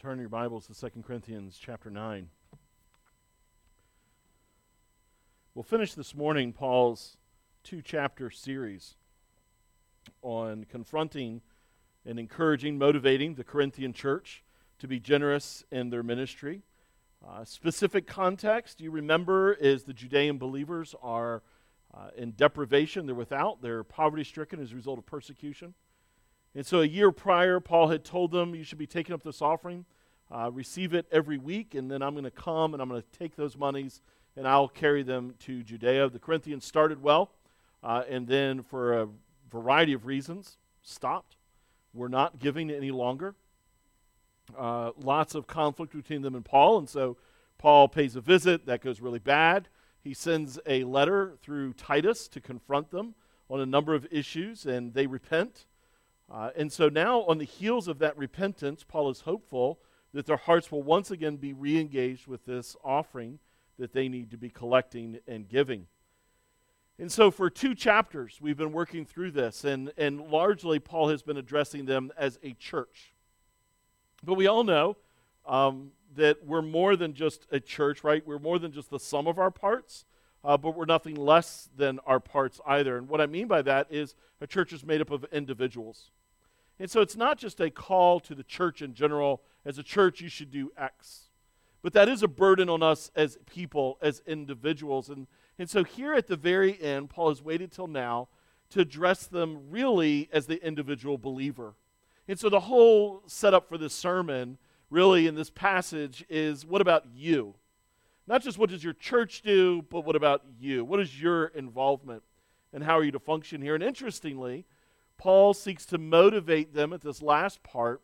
Turn your Bibles to 2 Corinthians chapter 9. We'll finish this morning Paul's two chapter series on confronting and encouraging, motivating the Corinthian church to be generous in their ministry. Uh, specific context, you remember, is the Judean believers are uh, in deprivation. They're without, they're poverty stricken as a result of persecution. And so a year prior, Paul had told them, You should be taking up this offering, uh, receive it every week, and then I'm going to come and I'm going to take those monies and I'll carry them to Judea. The Corinthians started well, uh, and then for a variety of reasons, stopped. We're not giving any longer. Uh, lots of conflict between them and Paul, and so Paul pays a visit. That goes really bad. He sends a letter through Titus to confront them on a number of issues, and they repent. Uh, and so now, on the heels of that repentance, Paul is hopeful that their hearts will once again be re engaged with this offering that they need to be collecting and giving. And so, for two chapters, we've been working through this, and, and largely Paul has been addressing them as a church. But we all know um, that we're more than just a church, right? We're more than just the sum of our parts, uh, but we're nothing less than our parts either. And what I mean by that is a church is made up of individuals. And so it's not just a call to the church in general, as a church, you should do X. But that is a burden on us as people, as individuals. And, and so here at the very end, Paul has waited till now to address them really as the individual believer. And so the whole setup for this sermon, really in this passage, is what about you? Not just what does your church do, but what about you? What is your involvement? And how are you to function here? And interestingly, Paul seeks to motivate them at this last part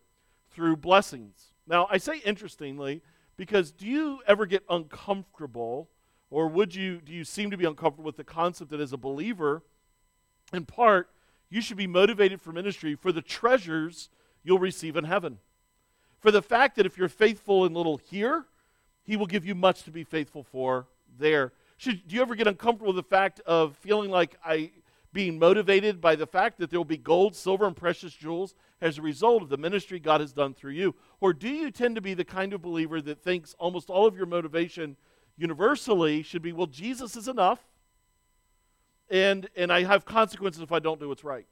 through blessings. Now, I say interestingly because do you ever get uncomfortable or would you do you seem to be uncomfortable with the concept that as a believer in part you should be motivated for ministry for the treasures you'll receive in heaven. For the fact that if you're faithful in little here, he will give you much to be faithful for there. Should, do you ever get uncomfortable with the fact of feeling like I being motivated by the fact that there will be gold, silver, and precious jewels as a result of the ministry God has done through you? Or do you tend to be the kind of believer that thinks almost all of your motivation universally should be, well, Jesus is enough, and, and I have consequences if I don't do what's right?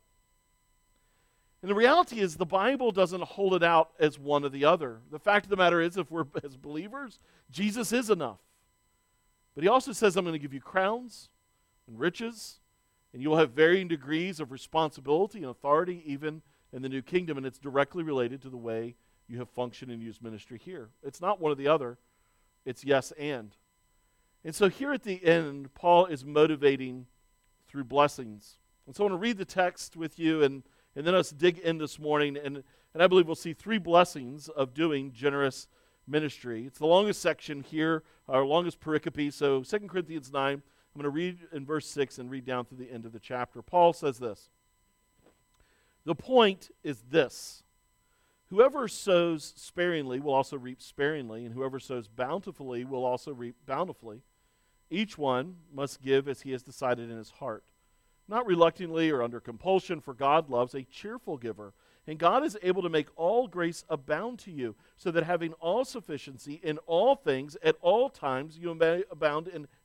And the reality is, the Bible doesn't hold it out as one or the other. The fact of the matter is, if we're as believers, Jesus is enough. But he also says, I'm going to give you crowns and riches and you will have varying degrees of responsibility and authority even in the new kingdom, and it's directly related to the way you have functioned and used ministry here. It's not one or the other, it's yes and. And so here at the end, Paul is motivating through blessings. And so I want to read the text with you and, and then us dig in this morning. And, and I believe we'll see three blessings of doing generous ministry. It's the longest section here, our longest pericope. So 2 Corinthians 9, I'm going to read in verse 6 and read down to the end of the chapter. Paul says this The point is this Whoever sows sparingly will also reap sparingly, and whoever sows bountifully will also reap bountifully. Each one must give as he has decided in his heart, not reluctantly or under compulsion, for God loves a cheerful giver. And God is able to make all grace abound to you, so that having all sufficiency in all things at all times you may abound in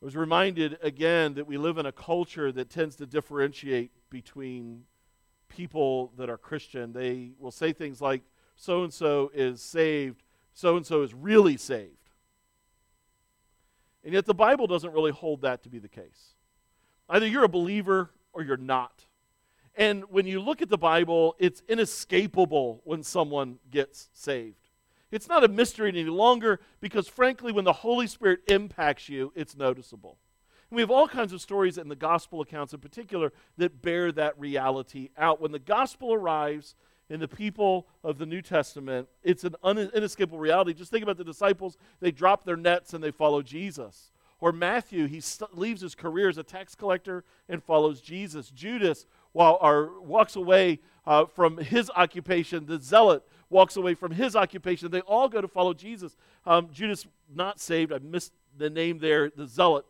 I was reminded again that we live in a culture that tends to differentiate between people that are Christian. They will say things like, so and so is saved, so and so is really saved. And yet the Bible doesn't really hold that to be the case. Either you're a believer or you're not. And when you look at the Bible, it's inescapable when someone gets saved. It's not a mystery any longer because, frankly, when the Holy Spirit impacts you, it's noticeable. And we have all kinds of stories in the gospel accounts in particular that bear that reality out. When the gospel arrives in the people of the New Testament, it's an inescapable reality. Just think about the disciples. They drop their nets and they follow Jesus. Or Matthew, he st- leaves his career as a tax collector and follows Jesus. Judas, while or walks away uh, from his occupation, the zealot walks away from his occupation. They all go to follow Jesus. Um, Judas, not saved. I missed the name there. The zealot.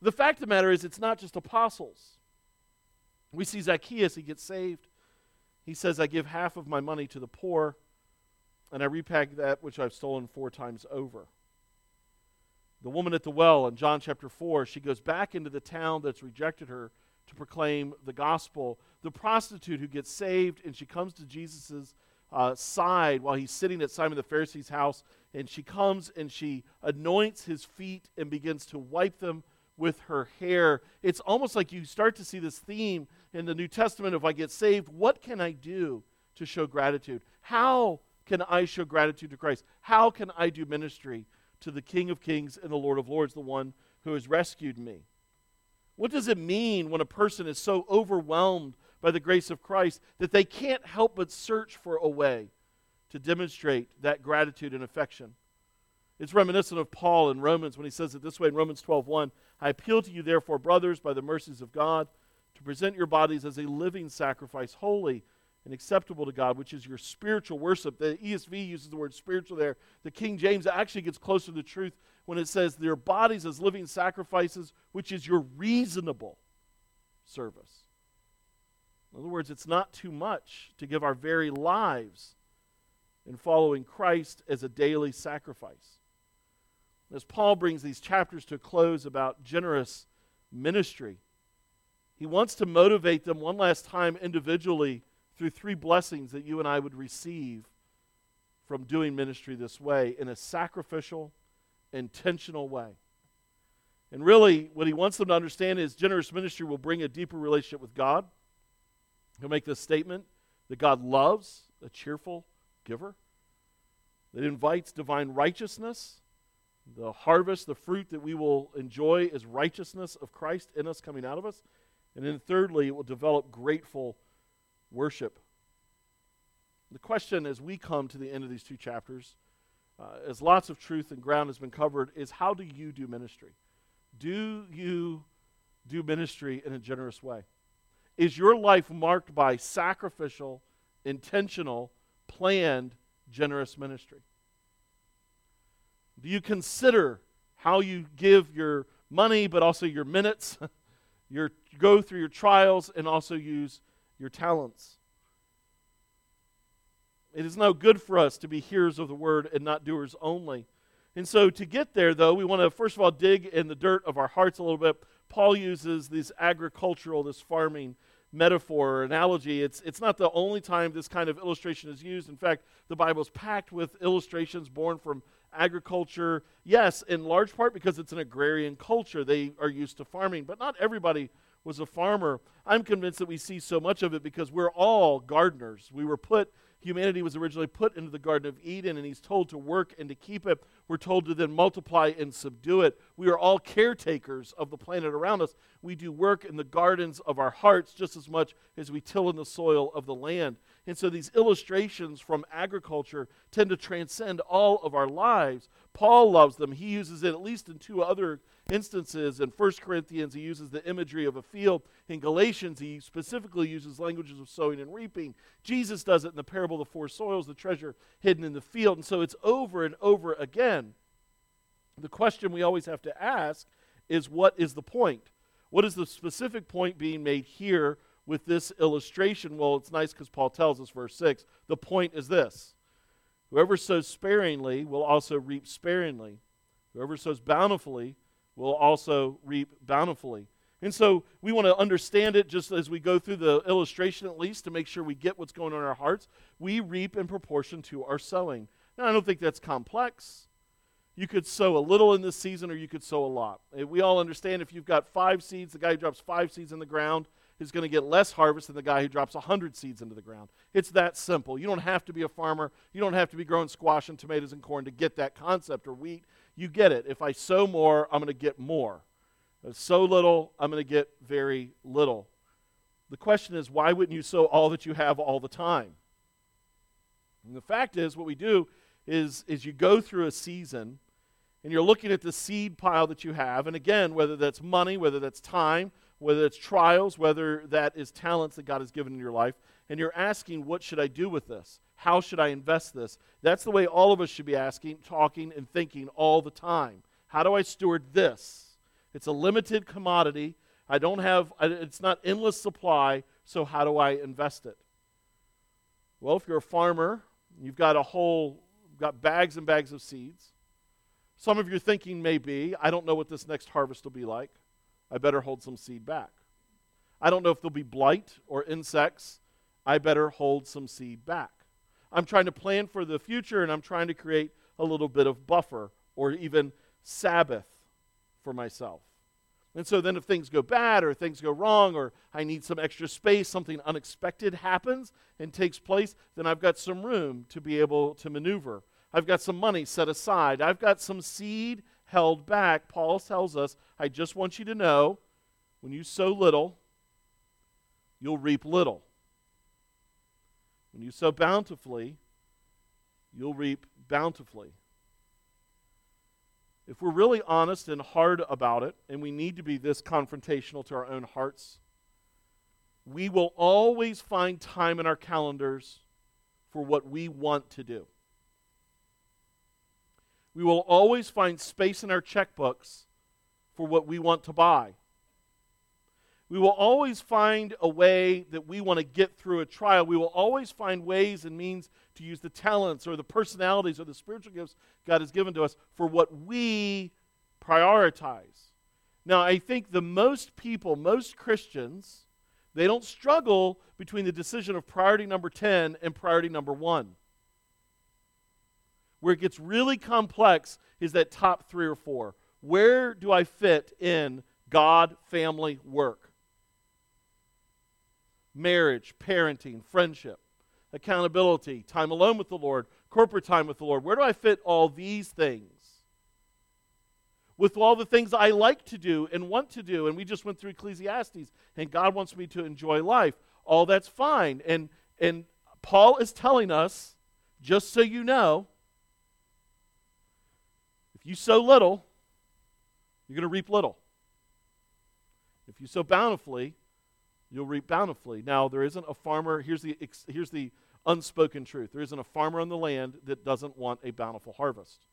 The fact of the matter is, it's not just apostles. We see Zacchaeus, he gets saved. He says, I give half of my money to the poor, and I repack that which I've stolen four times over. The woman at the well in John chapter 4, she goes back into the town that's rejected her to proclaim the gospel. The prostitute who gets saved, and she comes to Jesus' uh, side while he's sitting at Simon the Pharisee's house, and she comes and she anoints his feet and begins to wipe them with her hair. It's almost like you start to see this theme in the New Testament if I get saved, what can I do to show gratitude? How can I show gratitude to Christ? How can I do ministry to the King of Kings and the Lord of Lords, the one who has rescued me? What does it mean when a person is so overwhelmed by the grace of Christ that they can't help but search for a way to demonstrate that gratitude and affection? It's reminiscent of Paul in Romans when he says it this way in Romans 12:1, I appeal to you therefore brothers by the mercies of God to present your bodies as a living sacrifice holy and acceptable to God, which is your spiritual worship. The ESV uses the word spiritual there. The King James actually gets closer to the truth when it says their bodies as living sacrifices, which is your reasonable service. In other words, it's not too much to give our very lives in following Christ as a daily sacrifice. As Paul brings these chapters to a close about generous ministry, he wants to motivate them one last time individually through three blessings that you and I would receive from doing ministry this way in a sacrificial, intentional way. And really, what he wants them to understand is generous ministry will bring a deeper relationship with God. He'll make this statement that God loves a cheerful giver, that invites divine righteousness the harvest, the fruit that we will enjoy is righteousness of Christ in us coming out of us. And then thirdly, it will develop grateful worship. The question as we come to the end of these two chapters, uh, as lots of truth and ground has been covered, is how do you do ministry? Do you do ministry in a generous way? Is your life marked by sacrificial, intentional, planned, generous ministry? Do you consider how you give your money, but also your minutes, your go through your trials, and also use your talents? It is no good for us to be hearers of the word and not doers only. And so, to get there, though, we want to first of all dig in the dirt of our hearts a little bit. Paul uses this agricultural, this farming metaphor or analogy. It's, it's not the only time this kind of illustration is used. In fact, the Bible is packed with illustrations born from agriculture. Yes, in large part because it's an agrarian culture. They are used to farming, but not everybody was a farmer. I'm convinced that we see so much of it because we're all gardeners. We were put humanity was originally put into the Garden of Eden, and he's told to work and to keep it. We're told to then multiply and subdue it. We are all caretakers of the planet around us. We do work in the gardens of our hearts just as much as we till in the soil of the land. And so these illustrations from agriculture tend to transcend all of our lives. Paul loves them. He uses it at least in two other instances. In 1 Corinthians, he uses the imagery of a field. In Galatians, he specifically uses languages of sowing and reaping. Jesus does it in the parable of the four soils, the treasure hidden in the field. And so it's over and over again. The question we always have to ask is what is the point? What is the specific point being made here with this illustration? Well, it's nice because Paul tells us, verse 6, the point is this Whoever sows sparingly will also reap sparingly. Whoever sows bountifully will also reap bountifully. And so we want to understand it just as we go through the illustration, at least, to make sure we get what's going on in our hearts. We reap in proportion to our sowing. Now, I don't think that's complex. you could sow a little in this season or you could sow a lot. Eh, we all understand if you've got five seeds, the guy drops five seeds in the ground is going to get less harvest than the guy who drops 100 seeds into the ground. It's that simple. You don't have to be a farmer. You don't have to be growing squash and tomatoes and corn to get that concept or wheat. You get it. If I sow more, I'm going to get more. If I sow little, I'm going to get very little. The question is, why wouldn't you sow all that you have all the time? And the fact is, what we do is, is you go through a season and you're looking at the seed pile that you have. And again, whether that's money, whether that's time, whether it's trials, whether that is talents that God has given in your life, and you're asking, what should I do with this? How should I invest this? That's the way all of us should be asking, talking, and thinking all the time. How do I steward this? It's a limited commodity. I don't have, it's not endless supply, so how do I invest it? Well, if you're a farmer, you've got a whole, got bags and bags of seeds. Some of your thinking may be, I don't know what this next harvest will be like. I better hold some seed back. I don't know if there'll be blight or insects. I better hold some seed back. I'm trying to plan for the future and I'm trying to create a little bit of buffer or even Sabbath for myself. And so then, if things go bad or things go wrong or I need some extra space, something unexpected happens and takes place, then I've got some room to be able to maneuver I've got some money set aside. I've got some seed held back. Paul tells us, I just want you to know when you sow little, you'll reap little. When you sow bountifully, you'll reap bountifully. If we're really honest and hard about it, and we need to be this confrontational to our own hearts, we will always find time in our calendars for what we want to do we will always find space in our checkbooks for what we want to buy. We will always find a way that we want to get through a trial. We will always find ways and means to use the talents or the personalities or the spiritual gifts God has given to us for what we prioritize. Now, I think the most people, most Christians, they don't struggle between the decision of priority number 10 and priority number 1. Where it gets really complex is that top three or four. Where do I fit in God, family, work? Marriage, parenting, friendship, accountability, time alone with the Lord, corporate time with the Lord. Where do I fit all these things? With all the things I like to do and want to do, and we just went through Ecclesiastes, and God wants me to enjoy life. All that's fine. And, and Paul is telling us, just so you know, you sow little, you're going to reap little. If you sow bountifully, you'll reap bountifully. Now, there isn't a farmer, here's the, here's the unspoken truth there isn't a farmer on the land that doesn't want a bountiful harvest.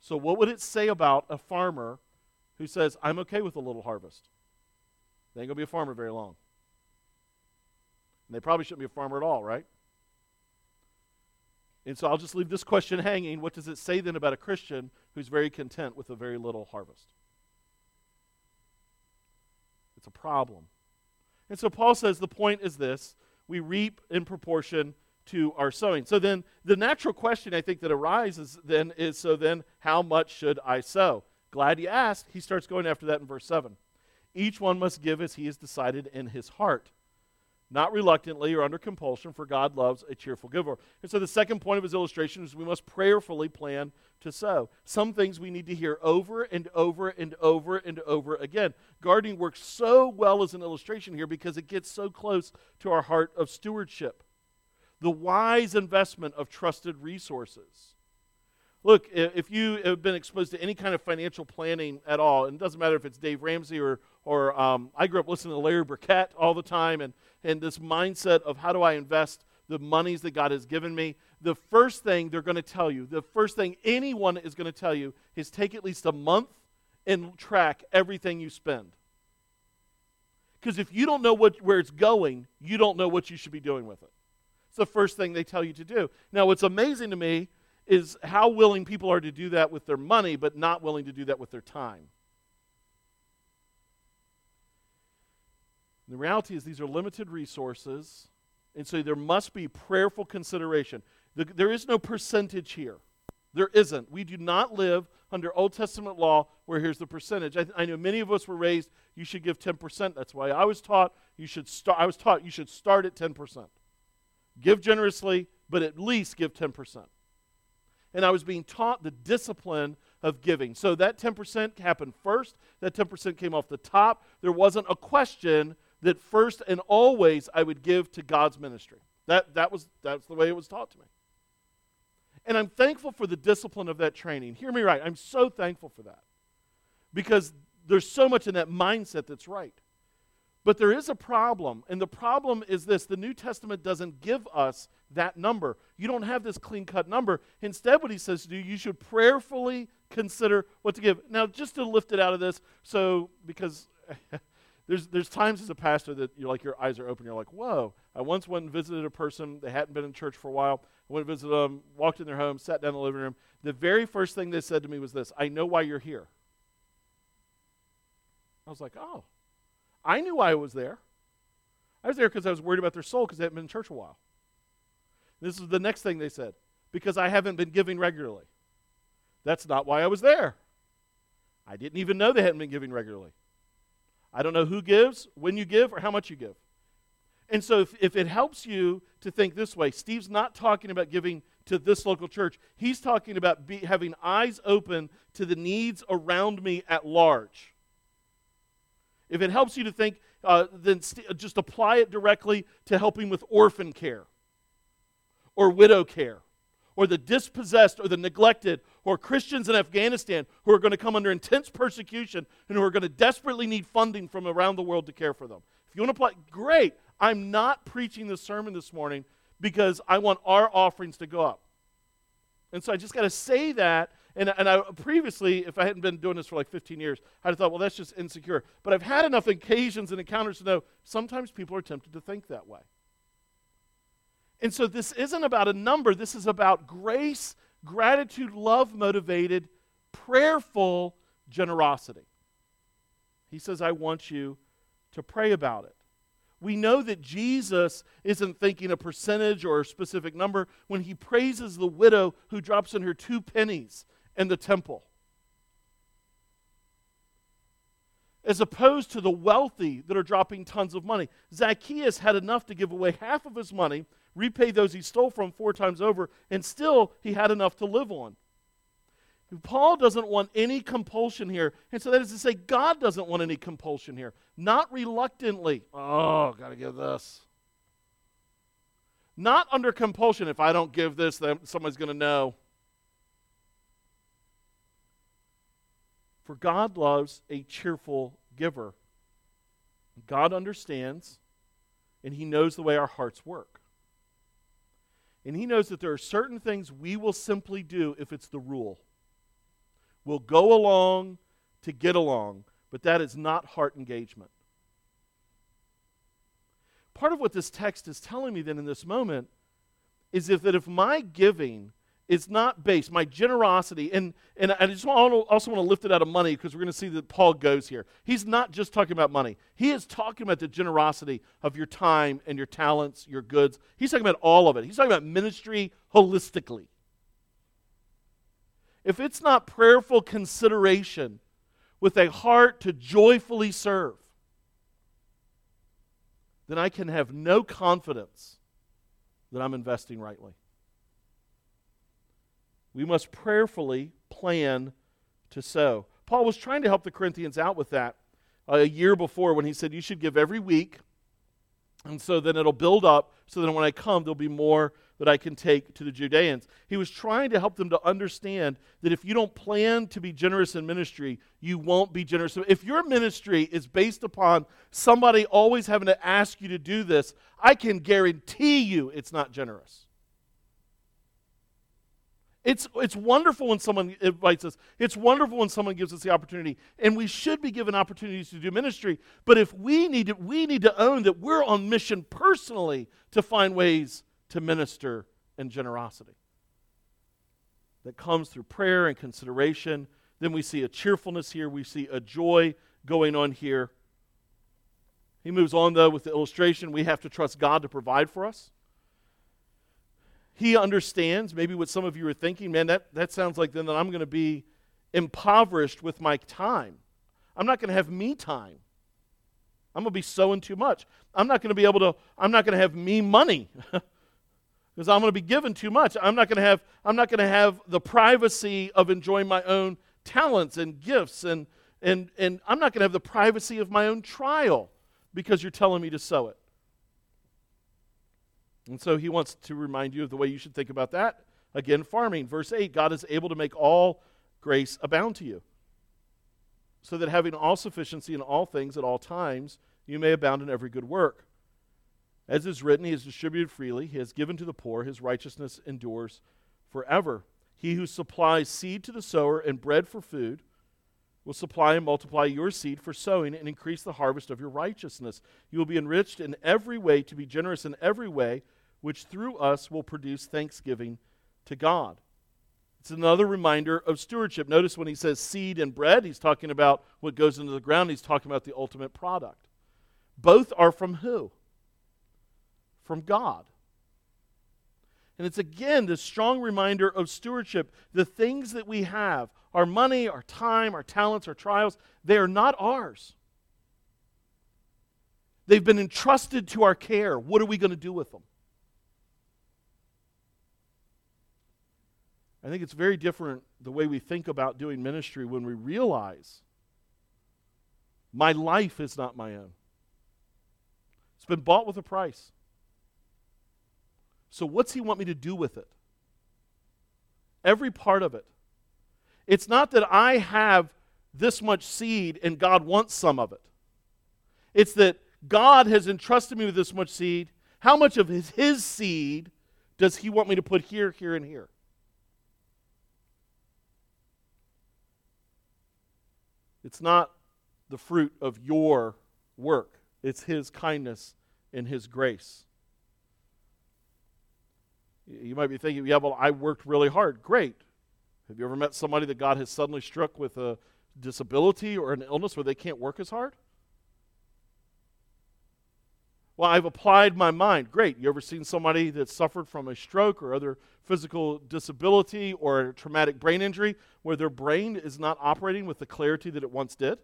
So, what would it say about a farmer who says, I'm okay with a little harvest? They ain't going to be a farmer very long. And they probably shouldn't be a farmer at all, right? And so I'll just leave this question hanging. What does it say then about a Christian who's very content with a very little harvest? It's a problem. And so Paul says the point is this we reap in proportion to our sowing. So then the natural question I think that arises then is so then how much should I sow? Glad you asked. He starts going after that in verse 7. Each one must give as he has decided in his heart not reluctantly or under compulsion, for God loves a cheerful giver. And so the second point of his illustration is we must prayerfully plan to sow. Some things we need to hear over and over and over and over again. Gardening works so well as an illustration here because it gets so close to our heart of stewardship. The wise investment of trusted resources. Look, if you have been exposed to any kind of financial planning at all, and it doesn't matter if it's Dave Ramsey or, or um, I grew up listening to Larry Burkett all the time, and, and this mindset of how do I invest the monies that God has given me, the first thing they're going to tell you, the first thing anyone is going to tell you is take at least a month and track everything you spend. Because if you don't know what, where it's going, you don't know what you should be doing with it. It's the first thing they tell you to do. Now, what's amazing to me is how willing people are to do that with their money, but not willing to do that with their time. the reality is, these are limited resources, and so there must be prayerful consideration. The, there is no percentage here. There isn't. We do not live under Old Testament law where here's the percentage. I, I know many of us were raised you should give 10%. That's why I was taught you should start I was taught you should start at 10%. Give generously, but at least give 10%. And I was being taught the discipline of giving. So that 10% happened first. That 10% came off the top. There wasn't a question that first and always I would give to God's ministry. That, that was, that's the way it was taught to me. And I'm thankful for the discipline of that training. Hear me right. I'm so thankful for that. Because there's so much in that mindset that's right. But there is a problem, and the problem is this the New Testament doesn't give us that number. You don't have this clean cut number. Instead, what he says to do, you should prayerfully consider what to give. Now, just to lift it out of this, so because there's, there's times as a pastor that you're like, your eyes are open, you're like, whoa. I once went and visited a person, they hadn't been in church for a while. I went and visited them, walked in their home, sat down in the living room. The very first thing they said to me was this I know why you're here. I was like, oh. I knew I was there. I was there because I was worried about their soul because they hadn't been in church a while. This is the next thing they said because I haven't been giving regularly. That's not why I was there. I didn't even know they hadn't been giving regularly. I don't know who gives, when you give, or how much you give. And so, if, if it helps you to think this way, Steve's not talking about giving to this local church. He's talking about be, having eyes open to the needs around me at large. If it helps you to think, uh, then st- just apply it directly to helping with orphan care or widow care or the dispossessed or the neglected or Christians in Afghanistan who are going to come under intense persecution and who are going to desperately need funding from around the world to care for them. If you want to apply, great. I'm not preaching this sermon this morning because I want our offerings to go up. And so I just got to say that and, and I previously, if I hadn't been doing this for like 15 years, I'd have thought, well, that's just insecure. But I've had enough occasions and encounters to know sometimes people are tempted to think that way. And so this isn't about a number, this is about grace, gratitude, love motivated, prayerful generosity. He says, I want you to pray about it. We know that Jesus isn't thinking a percentage or a specific number when he praises the widow who drops in her two pennies and the temple. As opposed to the wealthy that are dropping tons of money. Zacchaeus had enough to give away half of his money, repay those he stole from four times over, and still he had enough to live on. Paul doesn't want any compulsion here. And so that is to say, God doesn't want any compulsion here. Not reluctantly. Oh, got to give this. Not under compulsion. If I don't give this, then somebody's going to know. For God loves a cheerful giver. God understands and He knows the way our hearts work. And He knows that there are certain things we will simply do if it's the rule. We'll go along to get along, but that is not heart engagement. Part of what this text is telling me then in this moment is if that if my giving it's not based, my generosity, and, and I just want, also want to lift it out of money because we're going to see that Paul goes here. He's not just talking about money, he is talking about the generosity of your time and your talents, your goods. He's talking about all of it. He's talking about ministry holistically. If it's not prayerful consideration with a heart to joyfully serve, then I can have no confidence that I'm investing rightly. We must prayerfully plan to sow. Paul was trying to help the Corinthians out with that uh, a year before when he said, You should give every week. And so then it'll build up so then when I come, there'll be more that I can take to the Judeans. He was trying to help them to understand that if you don't plan to be generous in ministry, you won't be generous. If your ministry is based upon somebody always having to ask you to do this, I can guarantee you it's not generous. It's, it's wonderful when someone invites us. It's wonderful when someone gives us the opportunity. And we should be given opportunities to do ministry. But if we need to, we need to own that we're on mission personally to find ways to minister in generosity. That comes through prayer and consideration. Then we see a cheerfulness here. We see a joy going on here. He moves on, though, with the illustration. We have to trust God to provide for us. He understands maybe what some of you are thinking, man, that, that sounds like then that I'm going to be impoverished with my time. I'm not going to have me time. I'm going to be sowing too much. I'm not going to be able to, I'm not going to have me money. because I'm going to be given too much. I'm not going to have I'm not going to have the privacy of enjoying my own talents and gifts and and and I'm not going to have the privacy of my own trial because you're telling me to sow it. And so he wants to remind you of the way you should think about that. Again, farming, verse 8, God is able to make all grace abound to you. So that having all sufficiency in all things at all times, you may abound in every good work. As is written, He has distributed freely, He has given to the poor, His righteousness endures forever. He who supplies seed to the sower and bread for food will supply and multiply your seed for sowing and increase the harvest of your righteousness. You will be enriched in every way to be generous in every way, which through us will produce thanksgiving to God. It's another reminder of stewardship. Notice when he says seed and bread, he's talking about what goes into the ground, he's talking about the ultimate product. Both are from who? from God. And it's again this strong reminder of stewardship. The things that we have, our money, our time, our talents, our trials, they are not ours. They've been entrusted to our care. What are we going to do with them? I think it's very different the way we think about doing ministry when we realize my life is not my own. It's been bought with a price. So, what's He want me to do with it? Every part of it. It's not that I have this much seed and God wants some of it. It's that God has entrusted me with this much seed. How much of his, his seed does He want me to put here, here, and here? It's not the fruit of your work, it's His kindness and His grace. You might be thinking, yeah, well, I worked really hard. Great. Have you ever met somebody that God has suddenly struck with a disability or an illness where they can't work as hard? Well, I've applied my mind. Great. You ever seen somebody that suffered from a stroke or other physical disability or a traumatic brain injury where their brain is not operating with the clarity that it once did?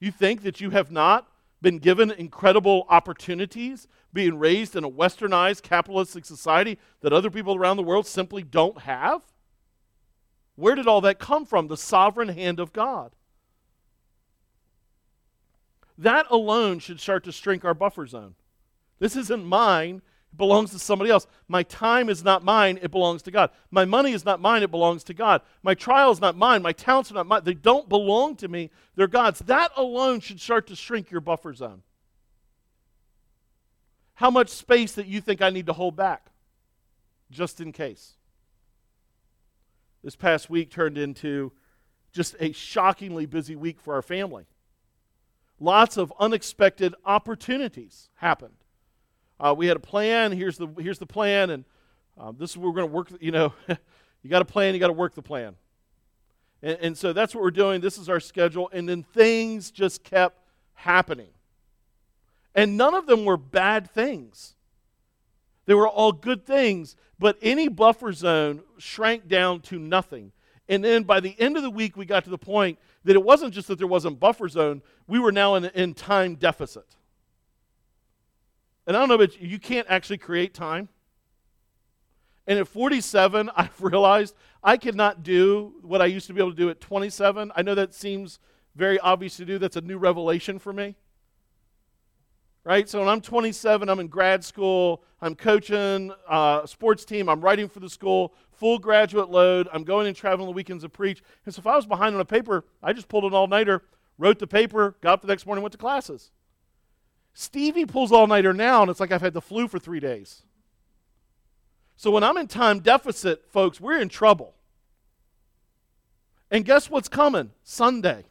You think that you have not been given incredible opportunities, being raised in a westernized capitalistic society that other people around the world simply don't have? Where did all that come from? The sovereign hand of God. That alone should start to shrink our buffer zone. This isn't mine, it belongs to somebody else. My time is not mine, it belongs to God. My money is not mine, it belongs to God. My trial is not mine, my talents are not mine. They don't belong to me, they're God's. That alone should start to shrink your buffer zone. How much space that you think I need to hold back, just in case? This past week turned into just a shockingly busy week for our family. Lots of unexpected opportunities happened uh, we had a plan. Here's the here's the plan, and um, this is what we're going to work. You know, you got a plan. You got to work the plan. And, and so that's what we're doing. This is our schedule, and then things just kept happening, and none of them were bad things. They were all good things, but any buffer zone shrank down to nothing. And then by the end of the week, we got to the point that it wasn't just that there wasn't buffer zone, we were now in, in time deficit. And I don't know, but you can't actually create time. And at 47, I've realized I cannot do what I used to be able to do at 27. I know that seems very obvious to do. That's a new revelation for me. Right? So when I'm 27, I'm in grad school, I'm coaching uh, a sports team, I'm writing for the school, full graduate load, I'm going and traveling the weekends to preach. And so if I was behind on a paper, I just pulled an all nighter, wrote the paper, got up the next morning, went to classes. Stevie pulls all nighter now, and it's like I've had the flu for three days. So when I'm in time deficit, folks, we're in trouble. And guess what's coming? Sunday.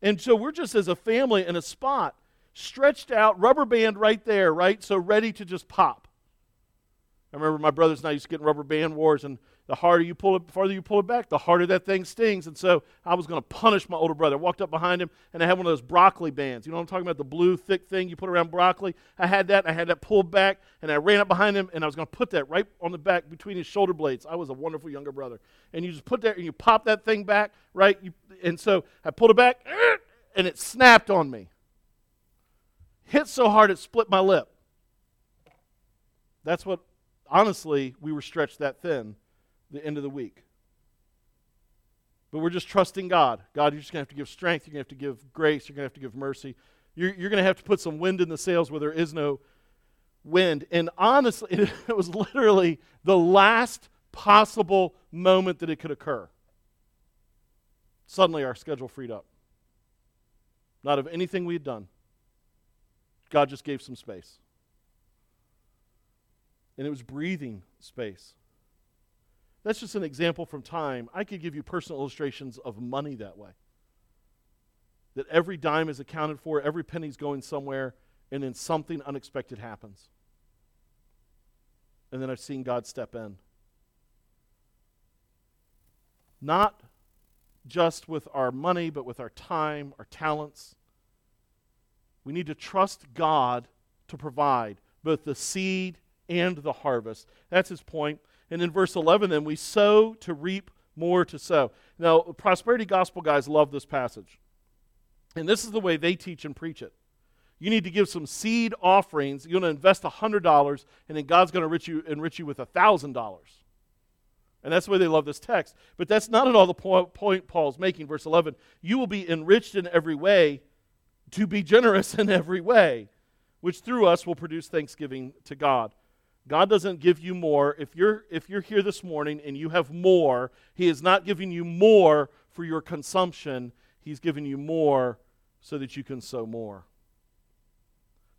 And so we're just as a family in a spot, stretched out, rubber band right there, right? So ready to just pop. I remember my brothers and I used to get in rubber band wars, and the harder you pull it, farther you pull it back, the harder that thing stings. And so I was going to punish my older brother. I walked up behind him, and I had one of those broccoli bands. You know what I'm talking about? The blue, thick thing you put around broccoli. I had that, I had that pulled back, and I ran up behind him, and I was going to put that right on the back between his shoulder blades. I was a wonderful younger brother. And you just put that, and you pop that thing back, right? You, and so I pulled it back, and it snapped on me. Hit so hard it split my lip. That's what honestly, we were stretched that thin the end of the week. But we're just trusting God. God, you're just going to have to give strength. You're going to have to give grace. You're going to have to give mercy. You're, you're going to have to put some wind in the sails where there is no wind. And honestly, it, it was literally the last possible moment that it could occur. Suddenly, our schedule freed up. Not of anything we had done. God just gave some space and it was breathing space. That's just an example from time. I could give you personal illustrations of money that way. That every dime is accounted for, every penny's going somewhere, and then something unexpected happens. And then I've seen God step in. Not just with our money, but with our time, our talents. We need to trust God to provide both the seed and the harvest. That's his point. And in verse 11, then, we sow to reap more to sow. Now, prosperity gospel guys love this passage. And this is the way they teach and preach it. You need to give some seed offerings. You're going to invest $100, and then God's going to enrich you, enrich you with $1,000. And that's the way they love this text. But that's not at all the po- point Paul's making. Verse 11 You will be enriched in every way to be generous in every way, which through us will produce thanksgiving to God. God doesn't give you more. If you're, if you're here this morning and you have more, He is not giving you more for your consumption. He's giving you more so that you can sow more,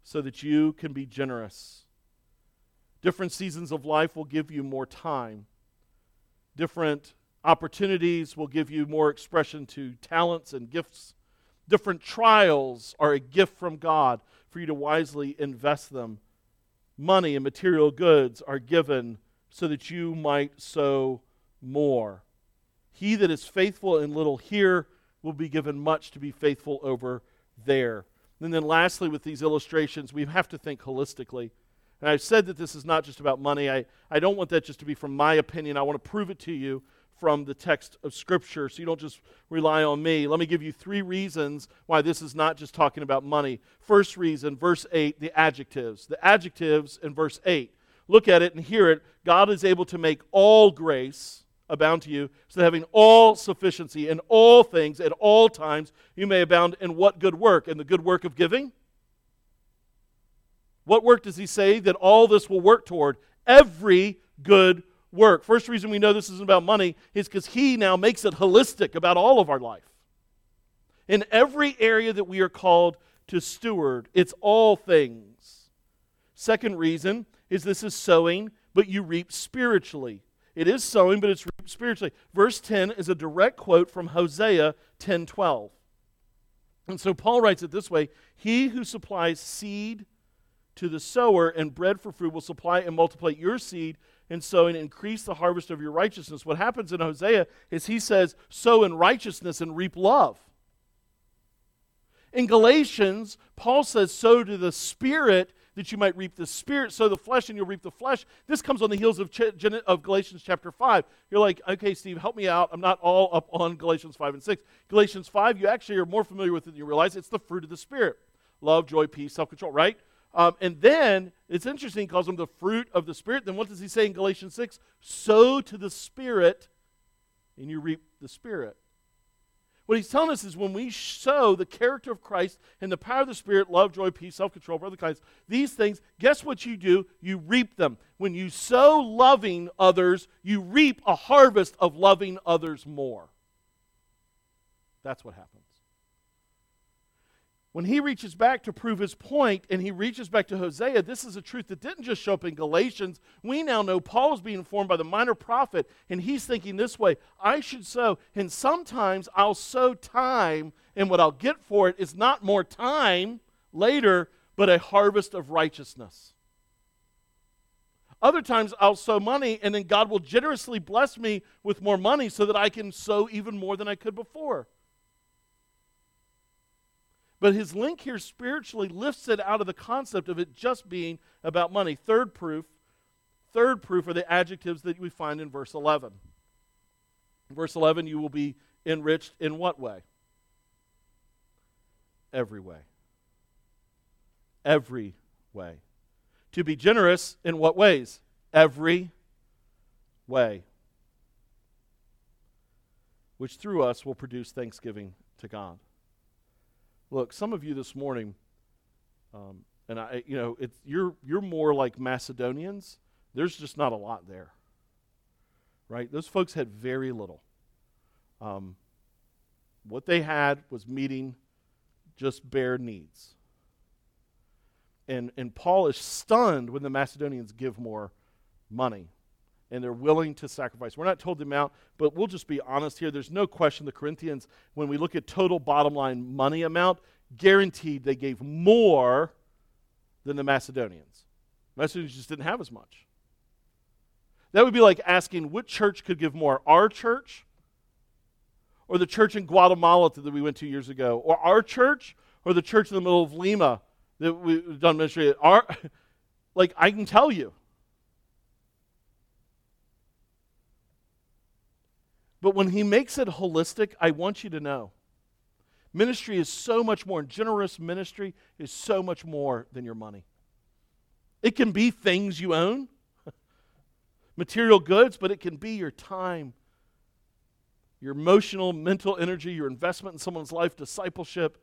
so that you can be generous. Different seasons of life will give you more time. Different opportunities will give you more expression to talents and gifts. Different trials are a gift from God for you to wisely invest them money and material goods are given so that you might sow more. He that is faithful in little here will be given much to be faithful over there. And then, lastly, with these illustrations, we have to think holistically. And I've said that this is not just about money. I, I don't want that just to be from my opinion. I want to prove it to you from the text of Scripture so you don't just rely on me. Let me give you three reasons why this is not just talking about money. First reason, verse 8, the adjectives. The adjectives in verse 8. Look at it and hear it. God is able to make all grace abound to you, so that having all sufficiency in all things at all times, you may abound in what good work? In the good work of giving? What work does he say that all this will work toward? Every good work. First reason we know this isn't about money is because He now makes it holistic about all of our life. In every area that we are called to steward, it's all things. Second reason is this is sowing, but you reap spiritually. It is sowing, but it's reaped spiritually. Verse 10 is a direct quote from Hosea 10:12. And so Paul writes it this way, he who supplies seed to the sower and bread for food will supply and multiply your seed and sow and increase the harvest of your righteousness. What happens in Hosea is he says, sow in righteousness and reap love. In Galatians, Paul says, sow to the Spirit that you might reap the Spirit, sow the flesh and you'll reap the flesh. This comes on the heels of, of Galatians chapter 5. You're like, okay, Steve, help me out. I'm not all up on Galatians 5 and 6. Galatians 5, you actually are more familiar with it than you realize. It's the fruit of the Spirit love, joy, peace, self control, right? Um, and then it's interesting, he calls them the fruit of the Spirit. Then what does he say in Galatians 6? Sow to the Spirit, and you reap the Spirit. What he's telling us is when we sow the character of Christ and the power of the Spirit, love, joy, peace, self control, other kindness, these things, guess what you do? You reap them. When you sow loving others, you reap a harvest of loving others more. That's what happens when he reaches back to prove his point and he reaches back to Hosea, this is a truth that didn't just show up in Galatians. We now know Paul is being informed by the minor prophet, and he's thinking this way I should sow, and sometimes I'll sow time, and what I'll get for it is not more time later, but a harvest of righteousness. Other times I'll sow money and then God will generously bless me with more money so that I can sow even more than I could before. But his link here spiritually lifts it out of the concept of it just being about money. Third proof, third proof are the adjectives that we find in verse 11. verse 11, you will be enriched in what way? Every way. Every way. To be generous in what ways? Every way. Which through us will produce thanksgiving to God. Look, some of you this morning, um, and I, you know, it's, you're you're more like Macedonians. There's just not a lot there, right? Those folks had very little. Um, what they had was meeting just bare needs. And, and Paul is stunned when the Macedonians give more money and they're willing to sacrifice. We're not told the amount, but we'll just be honest here. There's no question the Corinthians, when we look at total bottom line money amount, guaranteed they gave more than the Macedonians. Macedonians just didn't have as much. That would be like asking which church could give more, our church or the church in Guatemala that we went to years ago, or our church or the church in the middle of Lima that we've done ministry at. Our, like, I can tell you. But when he makes it holistic, I want you to know ministry is so much more, generous ministry is so much more than your money. It can be things you own, material goods, but it can be your time, your emotional, mental energy, your investment in someone's life, discipleship,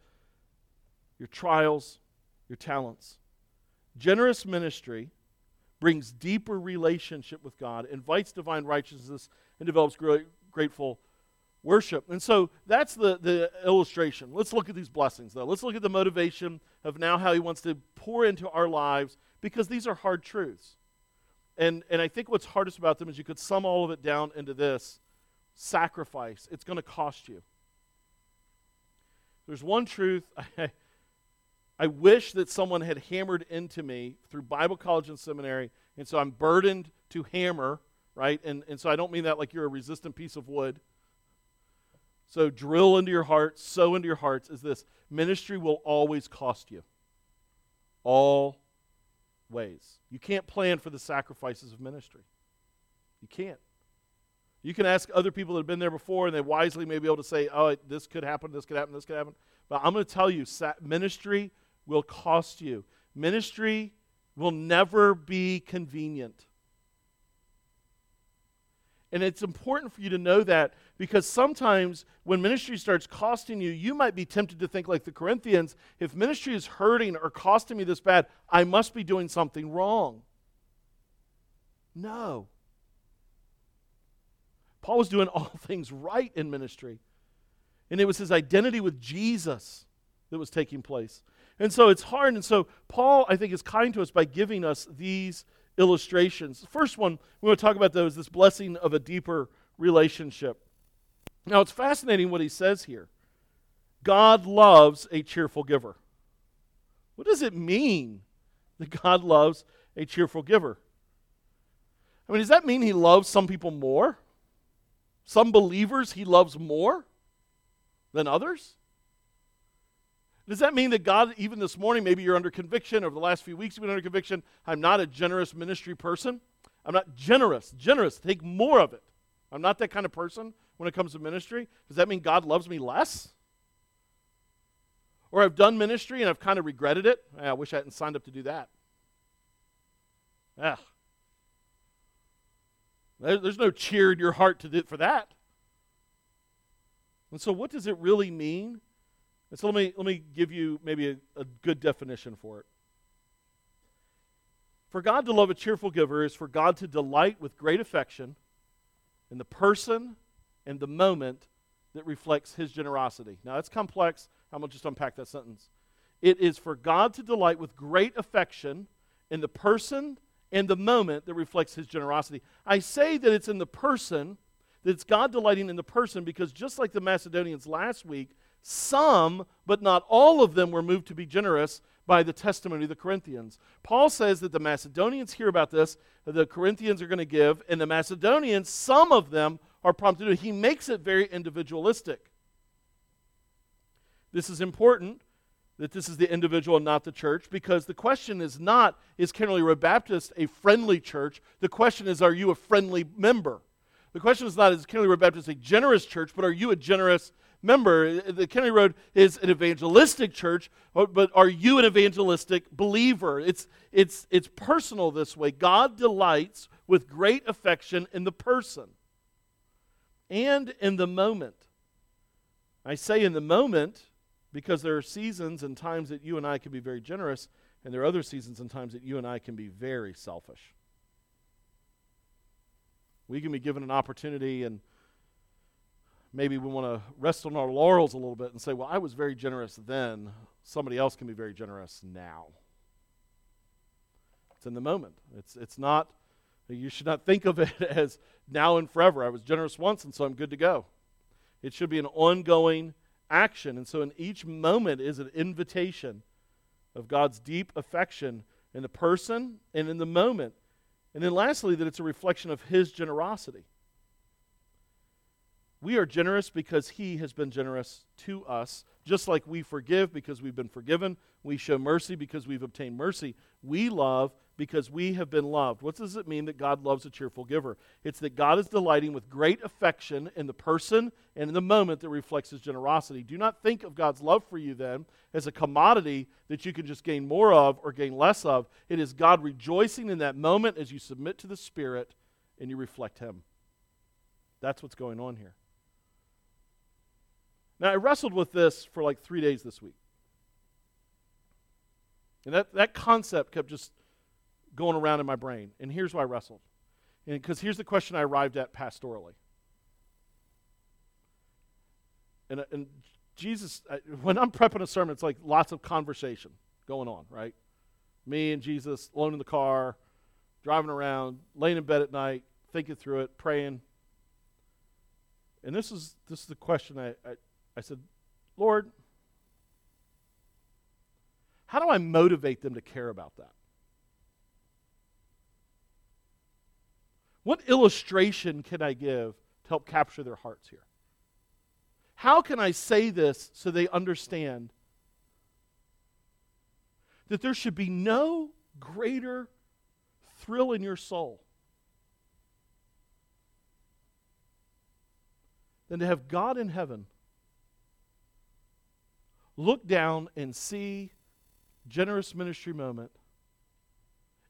your trials, your talents. Generous ministry brings deeper relationship with God, invites divine righteousness, and develops great, grateful worship. And so that's the, the illustration. Let's look at these blessings, though. Let's look at the motivation of now how he wants to pour into our lives because these are hard truths. And, and I think what's hardest about them is you could sum all of it down into this sacrifice. It's going to cost you. There's one truth I, I wish that someone had hammered into me through Bible college and seminary, and so I'm burdened to hammer, right? And, and so I don't mean that like you're a resistant piece of wood. So drill into your heart, sow into your hearts is this ministry will always cost you. All ways. You can't plan for the sacrifices of ministry. You can't. You can ask other people that have been there before, and they wisely may be able to say, oh, this could happen, this could happen, this could happen. But I'm going to tell you, ministry will cost you. Ministry will never be convenient. And it's important for you to know that because sometimes when ministry starts costing you, you might be tempted to think, like the Corinthians, if ministry is hurting or costing me this bad, I must be doing something wrong. No. Paul was doing all things right in ministry. And it was his identity with Jesus that was taking place. And so it's hard. And so Paul, I think, is kind to us by giving us these illustrations. The first one we want to talk about, though, is this blessing of a deeper relationship. Now, it's fascinating what he says here God loves a cheerful giver. What does it mean that God loves a cheerful giver? I mean, does that mean he loves some people more? Some believers he loves more than others? Does that mean that God, even this morning, maybe you're under conviction, over the last few weeks you've been under conviction, I'm not a generous ministry person? I'm not generous, generous, take more of it. I'm not that kind of person when it comes to ministry. Does that mean God loves me less? Or I've done ministry and I've kind of regretted it. I wish I hadn't signed up to do that. Ah. There's no cheer in your heart to do for that. And so, what does it really mean and so let me, let me give you maybe a, a good definition for it. For God to love a cheerful giver is for God to delight with great affection in the person and the moment that reflects his generosity. Now, that's complex. I'm going to just unpack that sentence. It is for God to delight with great affection in the person and the moment that reflects his generosity. I say that it's in the person, that it's God delighting in the person, because just like the Macedonians last week, some, but not all of them, were moved to be generous, by the testimony of the Corinthians. Paul says that the Macedonians hear about this, the Corinthians are going to give, and the Macedonians, some of them, are prompted to do. He makes it very individualistic. This is important that this is the individual and not the church because the question is not, is Kennedy Road Baptist a friendly church? The question is, are you a friendly member? The question is not, is Kennedy Road Baptist a generous church, but are you a generous member? Uh, the Kennedy Road is an evangelistic church, but are you an evangelistic believer? It's, it's, it's personal this way. God delights with great affection in the person and in the moment. I say in the moment because there are seasons and times that you and I can be very generous, and there are other seasons and times that you and I can be very selfish. We can be given an opportunity, and maybe we want to rest on our laurels a little bit and say, Well, I was very generous then. Somebody else can be very generous now. It's in the moment. It's, it's not, you should not think of it as now and forever. I was generous once, and so I'm good to go. It should be an ongoing action. And so, in each moment is an invitation of God's deep affection in the person and in the moment. And then, lastly, that it's a reflection of His generosity. We are generous because He has been generous to us, just like we forgive because we've been forgiven. We show mercy because we've obtained mercy. We love because we have been loved. What does it mean that God loves a cheerful giver? It's that God is delighting with great affection in the person and in the moment that reflects his generosity. Do not think of God's love for you then as a commodity that you can just gain more of or gain less of. It is God rejoicing in that moment as you submit to the Spirit and you reflect him. That's what's going on here. Now, I wrestled with this for like three days this week. And that, that concept kept just going around in my brain. And here's why I wrestled. Because here's the question I arrived at pastorally. And, uh, and Jesus, when I'm prepping a sermon, it's like lots of conversation going on, right? Me and Jesus alone in the car, driving around, laying in bed at night, thinking through it, praying. And this is this is the question I, I, I said, Lord, how do I motivate them to care about that? What illustration can I give to help capture their hearts here? How can I say this so they understand that there should be no greater thrill in your soul than to have God in heaven look down and see generous ministry moment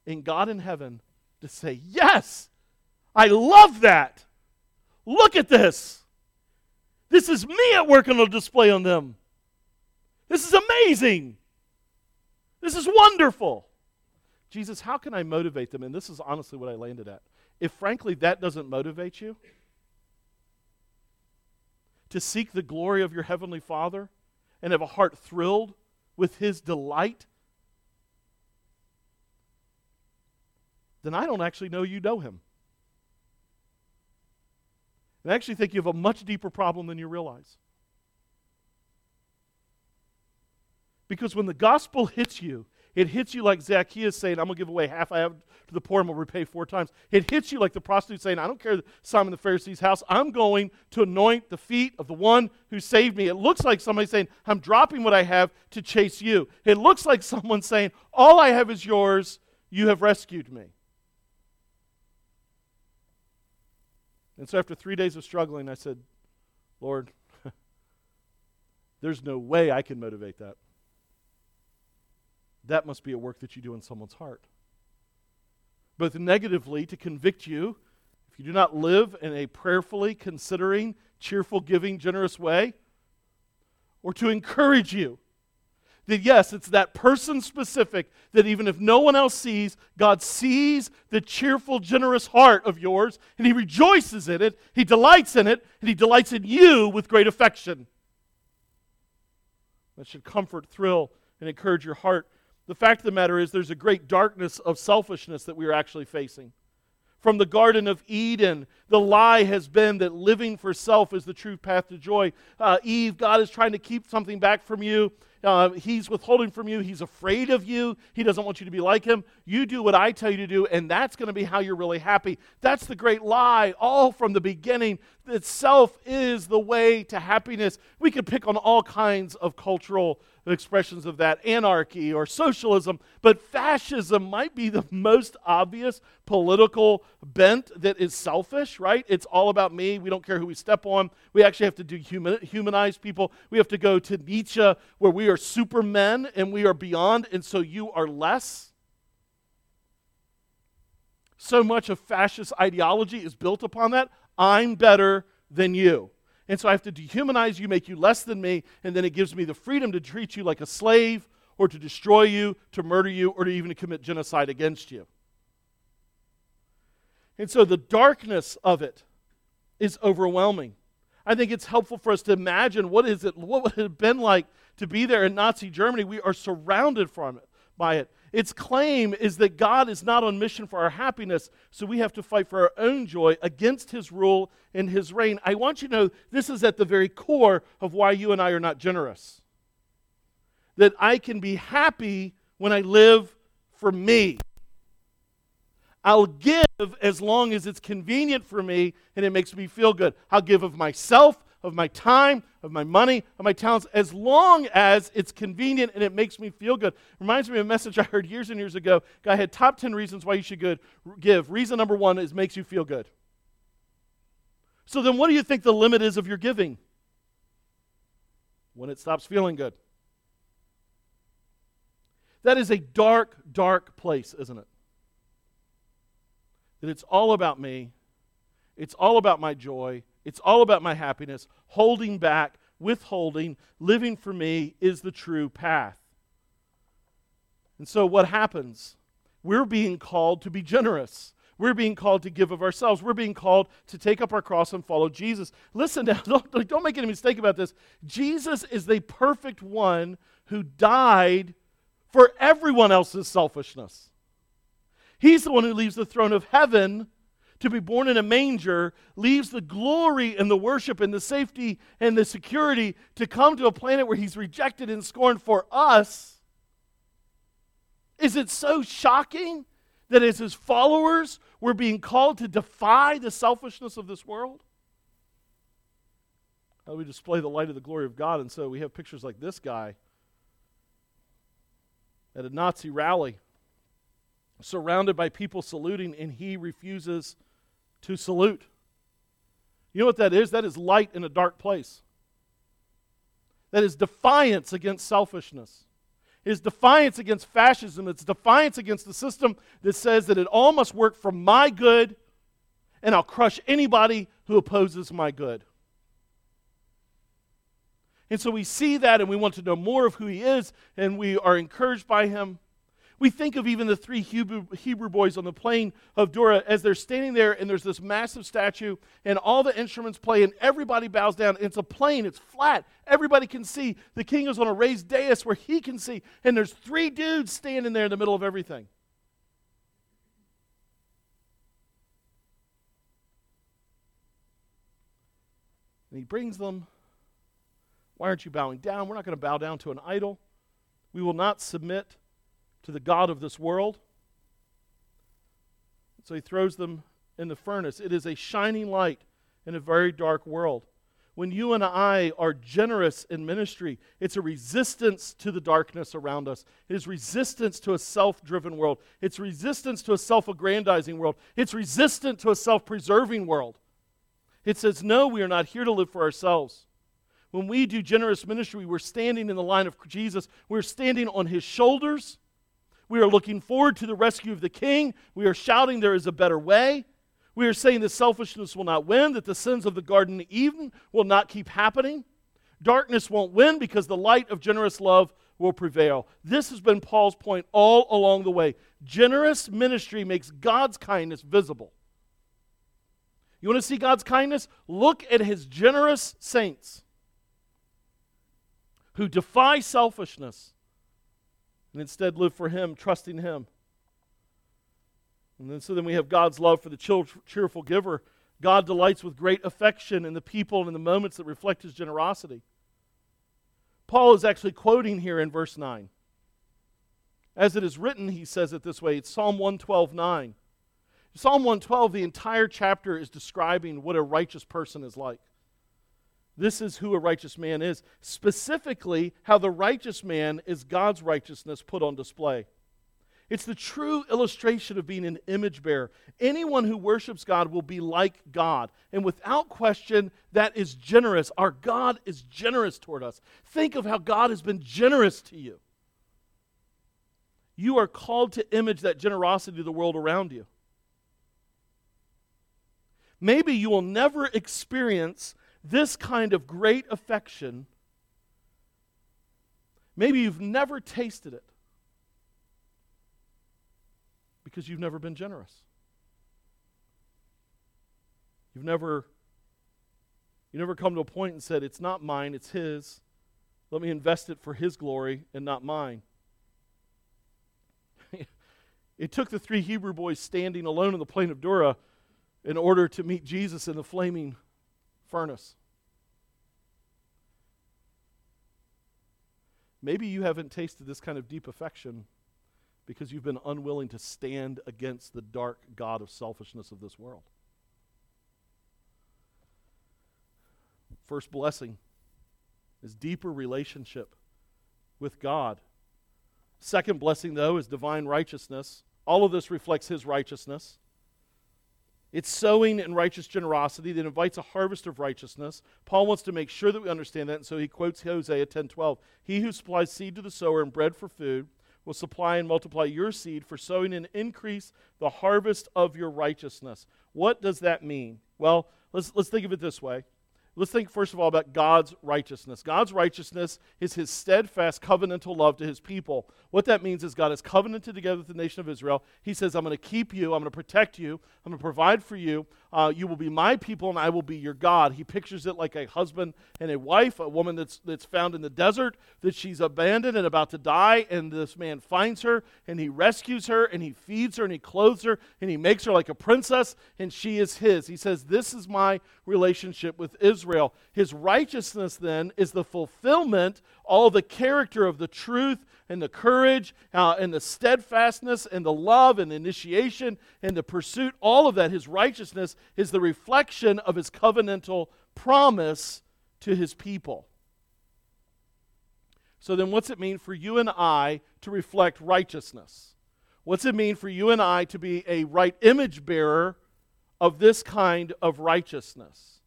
and God in heaven to say, Yes, I love that. Look at this. This is me at work on a display on them. This is amazing. This is wonderful. Jesus, how can I motivate them? And this is honestly what I landed at. If frankly that doesn't motivate you, to seek the glory of your Heavenly Father and have a heart thrilled with His delight, then I don't actually know you know Him. And I actually think you have a much deeper problem than you realize. Because when the gospel hits you, it hits you like Zacchaeus saying, I'm going to give away half I have to the poor and we will repay four times. It hits you like the prostitute saying, I don't care Simon the Pharisee's house. I'm going to anoint the feet of the one who saved me. It looks like somebody saying, I'm dropping what I have to chase you. It looks like someone saying, All I have is yours. You have rescued me. And so after three days of struggling, I said, Lord, there's no way I can motivate that. That must be a work that you do in someone's heart. Both negatively, to convict you, if you do not live in a prayerfully considering, cheerful, giving, generous way, or to encourage you that yes, it's that person specific that even if no one else sees, God sees the cheerful, generous heart of yours, and He rejoices in it, He delights in it, and He delights in you with great affection. That should comfort, thrill, and encourage your heart. The fact of the matter is, there's a great darkness of selfishness that we are actually facing. From the Garden of Eden, the lie has been that living for self is the true path to joy. Uh, Eve, God is trying to keep something back from you uh, he's withholding from you, he's afraid of you, he doesn't want you to be like him. You do what I tell you to do, and that's going to be how you're really happy. That's the great lie, all from the beginning, that self is the way to happiness. We could pick on all kinds of cultural expressions of that anarchy or socialism, but fascism might be the most obvious political bent that is selfish, right? It's all about me. We don't care who we step on. We actually have to do human, humanize people. We have to go to Nietzsche, where we are supermen and we are beyond, and so you are less. So much of fascist ideology is built upon that. I'm better than you. And so I have to dehumanize you, make you less than me, and then it gives me the freedom to treat you like a slave or to destroy you, to murder you, or to even commit genocide against you. And so the darkness of it is overwhelming. I think it's helpful for us to imagine what is it what would it have been like to be there in Nazi Germany. We are surrounded from it by it. Its claim is that God is not on mission for our happiness, so we have to fight for our own joy against his rule and his reign. I want you to know this is at the very core of why you and I are not generous. That I can be happy when I live for me. I'll give as long as it's convenient for me and it makes me feel good. I'll give of myself, of my time, of my money, of my talents, as long as it's convenient and it makes me feel good. Reminds me of a message I heard years and years ago. Guy had top 10 reasons why you should good, give. Reason number one is makes you feel good. So then what do you think the limit is of your giving? When it stops feeling good. That is a dark, dark place, isn't it? That it's all about me. It's all about my joy. It's all about my happiness. Holding back, withholding, living for me is the true path. And so, what happens? We're being called to be generous. We're being called to give of ourselves. We're being called to take up our cross and follow Jesus. Listen now, don't, don't make any mistake about this. Jesus is the perfect one who died for everyone else's selfishness. He's the one who leaves the throne of heaven to be born in a manger leaves the glory and the worship and the safety and the security to come to a planet where he's rejected and scorned for us. Is it so shocking that as his followers we're being called to defy the selfishness of this world? How do we display the light of the glory of God, and so we have pictures like this guy at a Nazi rally, surrounded by people saluting, and he refuses to salute. You know what that is? That is light in a dark place. That is defiance against selfishness. It is defiance against fascism. It's defiance against the system that says that it all must work for my good and I'll crush anybody who opposes my good. And so we see that and we want to know more of who he is and we are encouraged by him. We think of even the three Hebrew, Hebrew boys on the plain of Dura as they're standing there and there's this massive statue and all the instruments play and everybody bows down. It's a plain, it's flat. Everybody can see. The king is on a raised dais where he can see. And there's three dudes standing there in the middle of everything. And he brings them. Why aren't you bowing down? We're not going to bow down to an idol. We will not submit to the God of this world. So he throws them in the furnace. It is a shining light in a very dark world. When you and I are generous in ministry, it's a resistance to the darkness around us. It is resistance to a self driven world. It's resistance to a self aggrandizing world. It's resistant to a self preserving world. It says, No, we are not here to live for ourselves. When we do generous ministry, we're standing in the line of Jesus, we're standing on his shoulders. We are looking forward to the rescue of the king. We are shouting, There is a better way. We are saying that selfishness will not win, that the sins of the Garden of Eden will not keep happening. Darkness won't win because the light of generous love will prevail. This has been Paul's point all along the way. Generous ministry makes God's kindness visible. You want to see God's kindness? Look at his generous saints who defy selfishness and instead live for Him, trusting Him. And then, so then we have God's love for the cheerful giver. God delights with great affection in the people and in the moments that reflect His generosity. Paul is actually quoting here in verse 9. As it is written, he says it this way it's Psalm 112 9. Psalm 112, the entire chapter is describing what a righteous person is like. This is who a righteous man is. Specifically, how the righteous man is God's righteousness put on display. It's the true illustration of being an image bearer. Anyone who worships God will be like God. And without question, that is generous. Our God is generous toward us. Think of how God has been generous to you. You are called to image that generosity to the world around you. Maybe you will never experience this kind of great affection. Maybe you've never tasted it because you've never been generous. You've never you never come to a point and said it's not mine, it's his. Let me invest it for his glory and not mine. it took the three Hebrew boys standing alone in the plain of Dura in order to meet Jesus in the flaming furnace. Maybe you haven't tasted this kind of deep affection because you've been unwilling to stand against the dark God of selfishness of this world. First blessing is deeper relationship with God. Second blessing, though, is divine righteousness. All of this reflects His righteousness. It's sowing in righteous generosity that invites a harvest of righteousness. Paul wants to make sure that we understand that, and so he quotes Hosea 10:12. He who supplies seed to the sower and bread for food will supply and multiply your seed for sowing and increase the harvest of your righteousness. What does that mean? Well, let's, let's think of it this way. Let's think first of all about God's righteousness. God's righteousness is his steadfast covenantal love to his people. What that means is God has covenanted together with the nation of Israel. He says, I'm going to keep you, I'm going to protect you, I'm going to provide for you. Uh, you will be my people, and I will be your God. He pictures it like a husband and a wife, a woman that's, that's found in the desert, that she's abandoned and about to die, and this man finds her, and he rescues her, and he feeds her, and he clothes her, and he makes her like a princess, and she is his. He says, This is my relationship with Israel. His righteousness, then, is the fulfillment, all the character of the truth and the courage uh, and the steadfastness and the love and the initiation and the pursuit, all of that, his righteousness is the reflection of his covenantal promise to his people. So then, what's it mean for you and I to reflect righteousness? What's it mean for you and I to be a right image bearer of this kind of righteousness?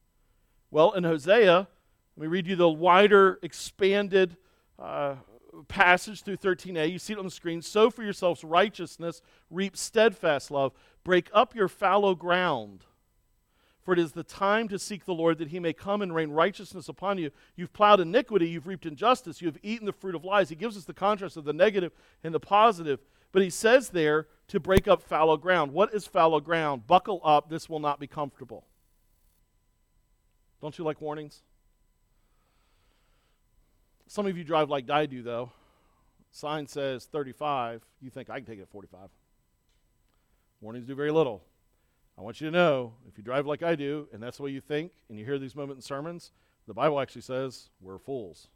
Well, in Hosea, let me read you the wider, expanded uh, passage through 13a. You see it on the screen. Sow for yourselves righteousness, reap steadfast love, break up your fallow ground. For it is the time to seek the Lord that he may come and rain righteousness upon you. You've plowed iniquity, you've reaped injustice, you have eaten the fruit of lies. He gives us the contrast of the negative and the positive. But he says there to break up fallow ground. What is fallow ground? Buckle up, this will not be comfortable. Don't you like warnings? Some of you drive like I do, though. Sign says 35. You think I can take it at 45. Warnings do very little. I want you to know if you drive like I do, and that's the way you think, and you hear these moments in sermons, the Bible actually says we're fools.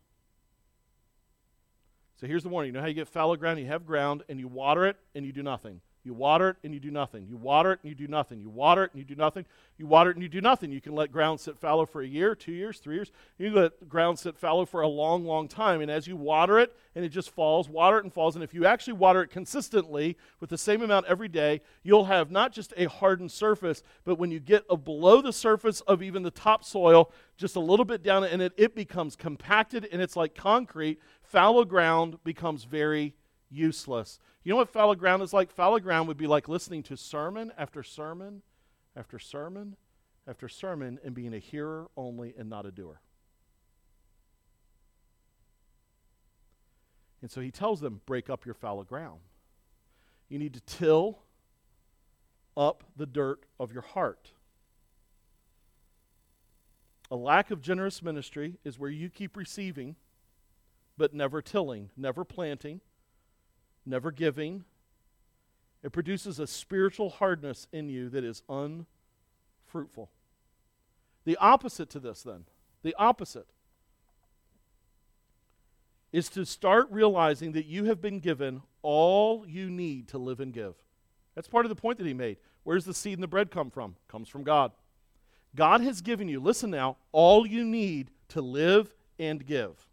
So here's the warning. You know how you get fallow ground? You have ground, and you water it, and you do nothing. You water it and you do nothing. You water it and you do nothing. You water it and you do nothing. You water it and you do nothing. You can let ground sit fallow for a year, two years, three years. You let ground sit fallow for a long, long time. And as you water it and it just falls, water it and falls. And if you actually water it consistently with the same amount every day, you'll have not just a hardened surface, but when you get below the surface of even the topsoil, just a little bit down in it, it becomes compacted and it's like concrete. Fallow ground becomes very useless. You know what fallow ground is like? Fallow ground would be like listening to sermon after sermon after sermon after sermon and being a hearer only and not a doer. And so he tells them, break up your fallow ground. You need to till up the dirt of your heart. A lack of generous ministry is where you keep receiving, but never tilling, never planting, never giving. It produces a spiritual hardness in you that is unfruitful. The opposite to this, then, the opposite is to start realizing that you have been given all you need to live and give. That's part of the point that he made. Where does the seed and the bread come from? comes from God. God has given you, listen now, all you need to live and give.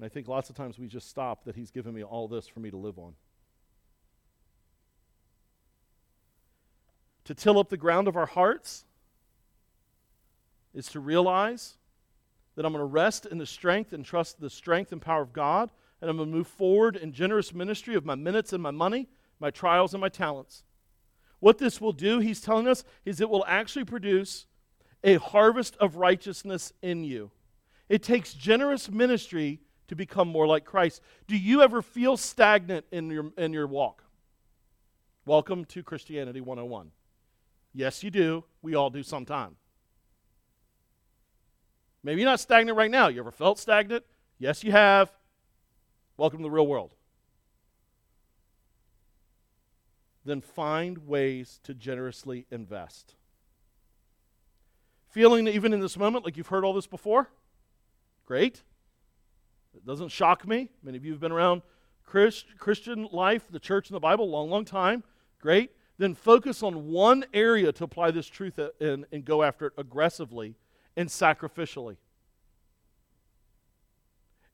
And I think lots of times we just stop that he's given me all this for me to live on. To till up the ground of our hearts is to realize that I'm going to rest in the strength and trust the strength and power of God, and I'm going to move forward in generous ministry of my minutes and my money, my trials and my talents. What this will do, he's telling us, is it will actually produce a harvest of righteousness in you. It takes generous ministry to become more like Christ. Do you ever feel stagnant in your, in your walk? Welcome to Christianity 101. Yes, you do. We all do sometime. Maybe you're not stagnant right now. You ever felt stagnant? Yes, you have. Welcome to the real world. Then find ways to generously invest. Feeling even in this moment like you've heard all this before? Great. It doesn't shock me. Many of you have been around Christ, Christian life, the church, and the Bible a long, long time. Great. Then focus on one area to apply this truth in and go after it aggressively and sacrificially.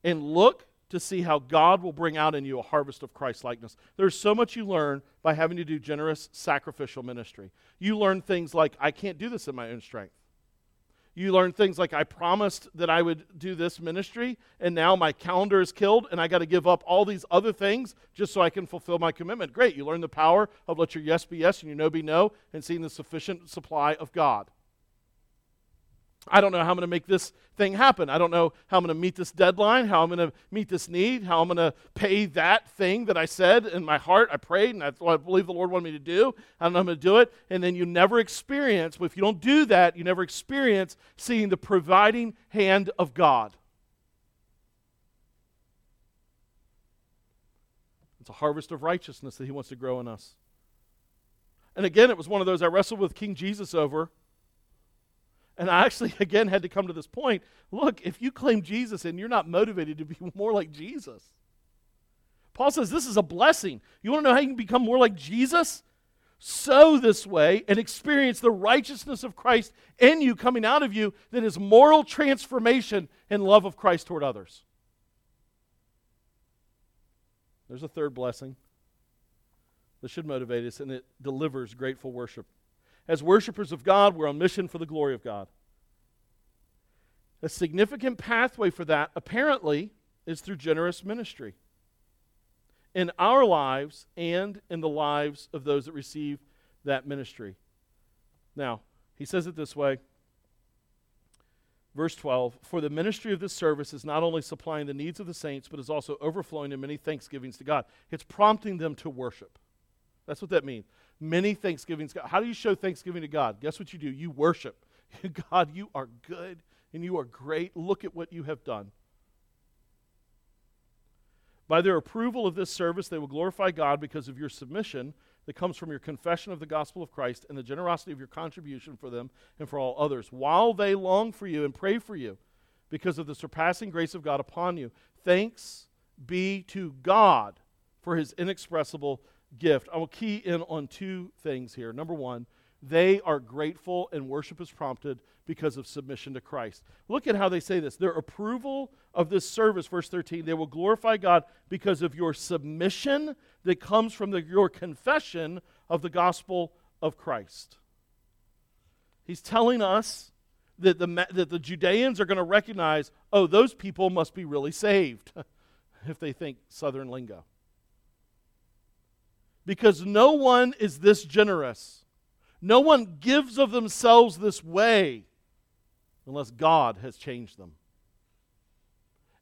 And look to see how God will bring out in you a harvest of Christ likeness. There's so much you learn by having to do generous sacrificial ministry. You learn things like, I can't do this in my own strength. You learn things like, I promised that I would do this ministry, and now my calendar is killed, and I got to give up all these other things just so I can fulfill my commitment. Great. You learn the power of let your yes be yes and your no be no, and seeing the sufficient supply of God. I don't know how I'm going to make this thing happen. I don't know how I'm going to meet this deadline, how I'm going to meet this need, how I'm going to pay that thing that I said in my heart. I prayed, and that's what I believe the Lord wanted me to do. I don't know how I'm going to do it. And then you never experience, if you don't do that, you never experience seeing the providing hand of God. It's a harvest of righteousness that He wants to grow in us. And again, it was one of those I wrestled with King Jesus over and I actually, again, had to come to this point. Look, if you claim Jesus and you're not motivated to be more like Jesus, Paul says this is a blessing. You want to know how you can become more like Jesus? Sow this way and experience the righteousness of Christ in you coming out of you that is moral transformation and love of Christ toward others. There's a third blessing that should motivate us, and it delivers grateful worship. As worshipers of God, we're on mission for the glory of God. A significant pathway for that, apparently, is through generous ministry in our lives and in the lives of those that receive that ministry. Now, he says it this way. Verse 12 For the ministry of this service is not only supplying the needs of the saints, but is also overflowing in many thanksgivings to God. It's prompting them to worship. That's what that means many thanksgivings. How do you show thanksgiving to God? Guess what you do? You worship. God, you are good and you are great. Look at what you have done. By their approval of this service, they will glorify God because of your submission that comes from your confession of the gospel of Christ and the generosity of your contribution for them and for all others, while they long for you and pray for you because of the surpassing grace of God upon you. Thanks be to God for his inexpressible gift. I will key in on two things here. Number one, they are grateful and worship is prompted because of submission to Christ. Look at how they say this. Their approval of this service, verse 13, they will glorify God because of your submission that comes from the, your confession of the gospel of Christ. He's telling us that the, that the Judeans are going to recognize, oh, those people must be really saved if they think Southern lingo because no one is this generous. No one gives of themselves this way unless God has changed them.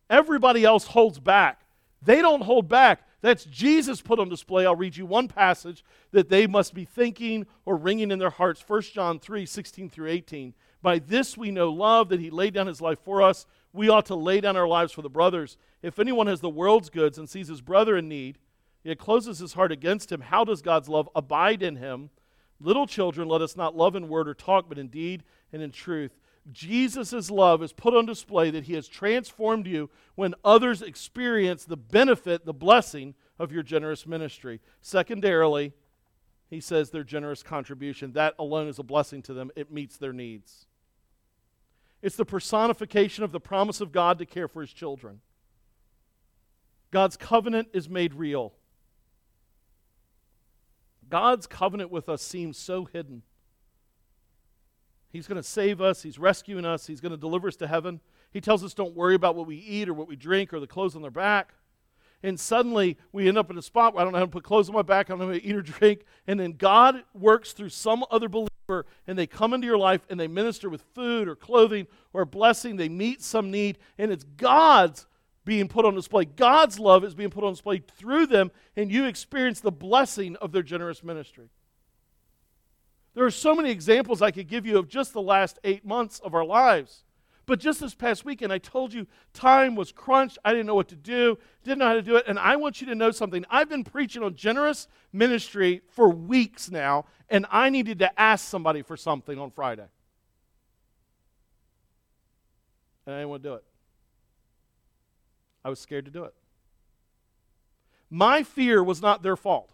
Everybody else holds back. They don't hold back. That's Jesus put on display. I'll read you one passage that they must be thinking or ringing in their hearts. 1 John 3 16 through 18. By this we know love, that he laid down his life for us. We ought to lay down our lives for the brothers. If anyone has the world's goods and sees his brother in need, yet closes his heart against him, how does God's love abide in him? Little children, let us not love in word or talk, but in deed and in truth. Jesus' love is put on display that he has transformed you when others experience the benefit, the blessing of your generous ministry. Secondarily, he says their generous contribution. That alone is a blessing to them, it meets their needs. It's the personification of the promise of God to care for his children. God's covenant is made real. God's covenant with us seems so hidden. He's going to save us, He's rescuing us, He's going to deliver us to heaven. He tells us don't worry about what we eat or what we drink or the clothes on their back. And suddenly we end up in a spot where I don't know how to put clothes on my back, I don't know how to eat or drink. And then God works through some other believer and they come into your life and they minister with food or clothing or blessing. They meet some need. And it's God's being put on display. God's love is being put on display through them, and you experience the blessing of their generous ministry. There are so many examples I could give you of just the last eight months of our lives. But just this past weekend, I told you time was crunched. I didn't know what to do, didn't know how to do it. And I want you to know something. I've been preaching on generous ministry for weeks now, and I needed to ask somebody for something on Friday. And I didn't want to do it. I was scared to do it. My fear was not their fault.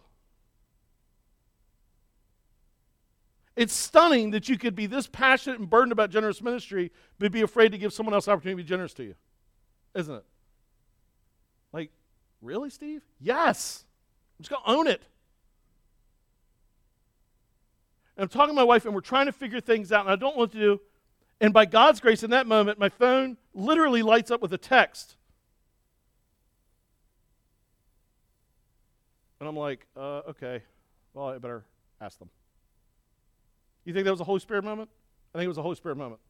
It's stunning that you could be this passionate and burdened about generous ministry, but be afraid to give someone else opportunity to be generous to you. Isn't it? Like, really, Steve? Yes. I'm just going to own it. And I'm talking to my wife, and we're trying to figure things out, and I don't want to do. And by God's grace, in that moment, my phone literally lights up with a text And I'm like, uh, okay, well, I better ask them. You think that was a Holy Spirit moment? I think it was a Holy Spirit moment.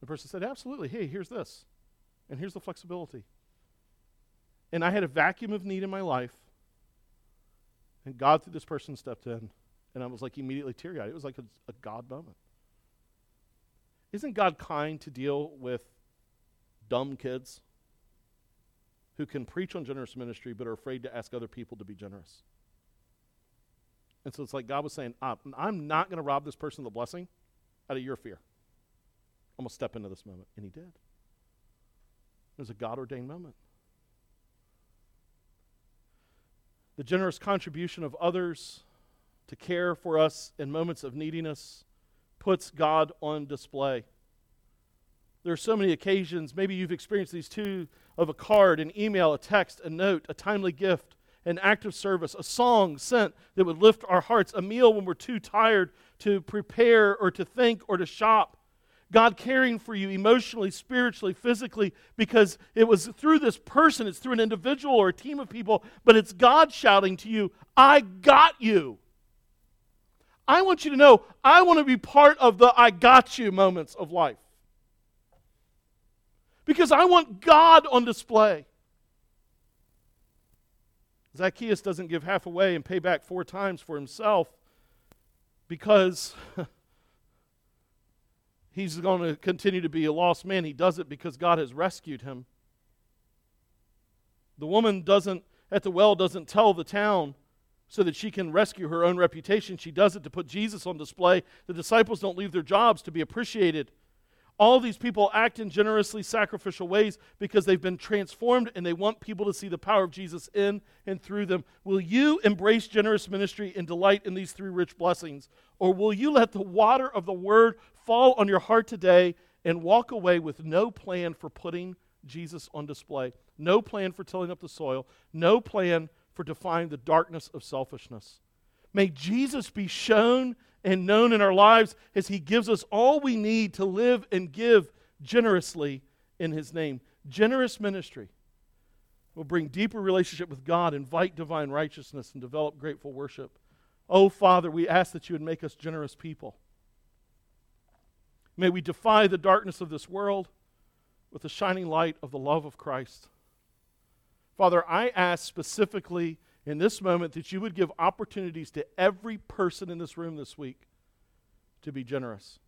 The person said, absolutely. Hey, here's this. And here's the flexibility. And I had a vacuum of need in my life. And God, through this person, stepped in. And I was like immediately teary eyed. It was like a, a God moment. Isn't God kind to deal with dumb kids? Who can preach on generous ministry but are afraid to ask other people to be generous. And so it's like God was saying, I'm not going to rob this person of the blessing out of your fear. I'm going to step into this moment. And he did. It was a God ordained moment. The generous contribution of others to care for us in moments of neediness puts God on display. There are so many occasions, maybe you've experienced these too, of a card, an email, a text, a note, a timely gift, an act of service, a song sent that would lift our hearts, a meal when we're too tired to prepare or to think or to shop. God caring for you emotionally, spiritually, physically, because it was through this person, it's through an individual or a team of people, but it's God shouting to you, I got you. I want you to know, I want to be part of the I got you moments of life because I want God on display. Zacchaeus doesn't give half away and pay back four times for himself because he's going to continue to be a lost man. He does it because God has rescued him. The woman doesn't at the well doesn't tell the town so that she can rescue her own reputation. She does it to put Jesus on display. The disciples don't leave their jobs to be appreciated. All these people act in generously sacrificial ways because they've been transformed and they want people to see the power of Jesus in and through them. Will you embrace generous ministry and delight in these three rich blessings? Or will you let the water of the word fall on your heart today and walk away with no plan for putting Jesus on display? No plan for tilling up the soil, no plan for defying the darkness of selfishness. May Jesus be shown and known in our lives as He gives us all we need to live and give generously in His name. Generous ministry will bring deeper relationship with God, invite divine righteousness, and develop grateful worship. Oh, Father, we ask that you would make us generous people. May we defy the darkness of this world with the shining light of the love of Christ. Father, I ask specifically in this moment that you would give opportunities to every person in this room this week to be generous.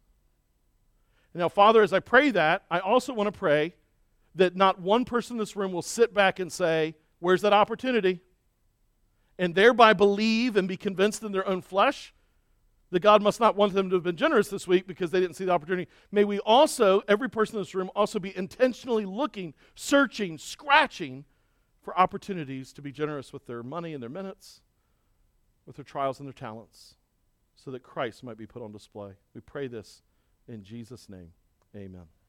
Now, Father, as I pray that, I also want to pray that not one person in this room will sit back and say, Where's that opportunity? And thereby believe and be convinced in their own flesh that God must not want them to have been generous this week because they didn't see the opportunity. May we also, every person in this room, also be intentionally looking, searching, scratching for opportunities to be generous with their money and their minutes, with their trials and their talents, so that Christ might be put on display. We pray this in Jesus' name. Amen.